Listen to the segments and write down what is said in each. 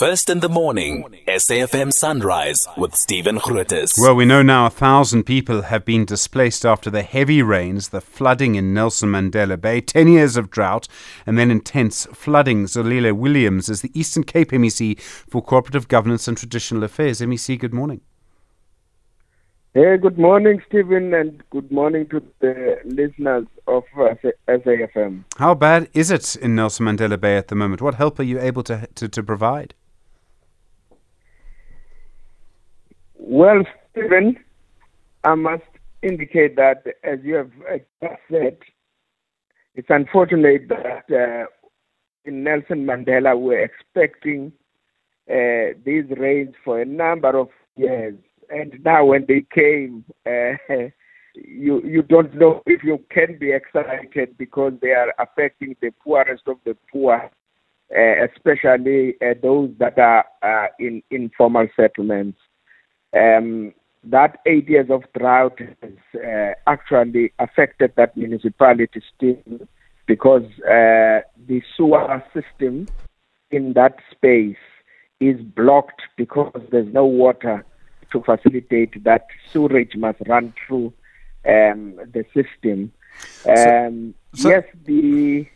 First in the morning, SAFM Sunrise with Stephen Grootes. Well, we know now a thousand people have been displaced after the heavy rains, the flooding in Nelson Mandela Bay, 10 years of drought, and then intense flooding. Zolile Williams is the Eastern Cape MEC for Cooperative Governance and Traditional Affairs. MEC, good morning. Hey, good morning, Stephen, and good morning to the listeners of uh, SAFM. How bad is it in Nelson Mandela Bay at the moment? What help are you able to, to, to provide? Well, Stephen, I must indicate that, as you have just said, it's unfortunate that uh, in Nelson Mandela we're expecting uh, these rains for a number of years, and now when they came, uh, you you don't know if you can be excited because they are affecting the poorest of the poor, uh, especially uh, those that are uh, in informal settlements um, that eight years of drought has uh, actually affected that municipality still because uh, the sewer system in that space is blocked because there's no water to facilitate that sewage must run through um, the system. Um, so, so yes, the,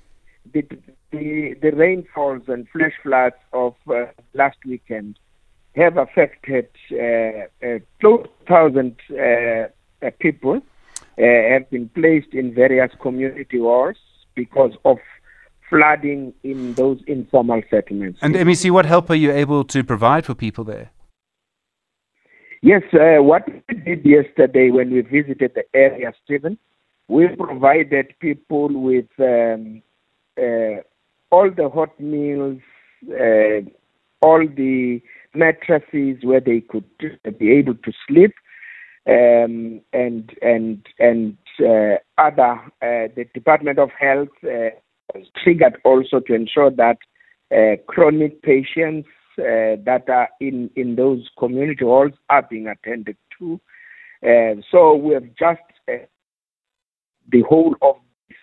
the the the rainfalls and flash floods of uh, last weekend have affected uh, uh, close to thousand uh, people have been placed in various community wards because of flooding in those informal settlements. And MEC, what help are you able to provide for people there? Yes, uh, what we did yesterday when we visited the area, Stephen, we provided people with um, uh, all the hot meals, uh, all the mattresses where they could be able to sleep, um, and and and uh, other uh, the Department of Health uh, triggered also to ensure that uh, chronic patients uh, that are in in those community halls are being attended to. Uh, so we have just the whole of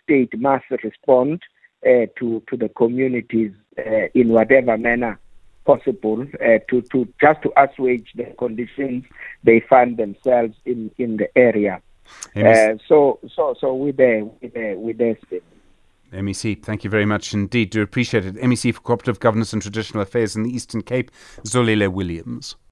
state must respond to to the communities in whatever manner possible uh, to, to just to assuage the conditions they find themselves in, in the area. Uh, so so so we're there we're there we're there. MEC, thank you very much indeed. Do appreciate it. MEC for Cooperative Governance and Traditional Affairs in the Eastern Cape, Zolile Williams.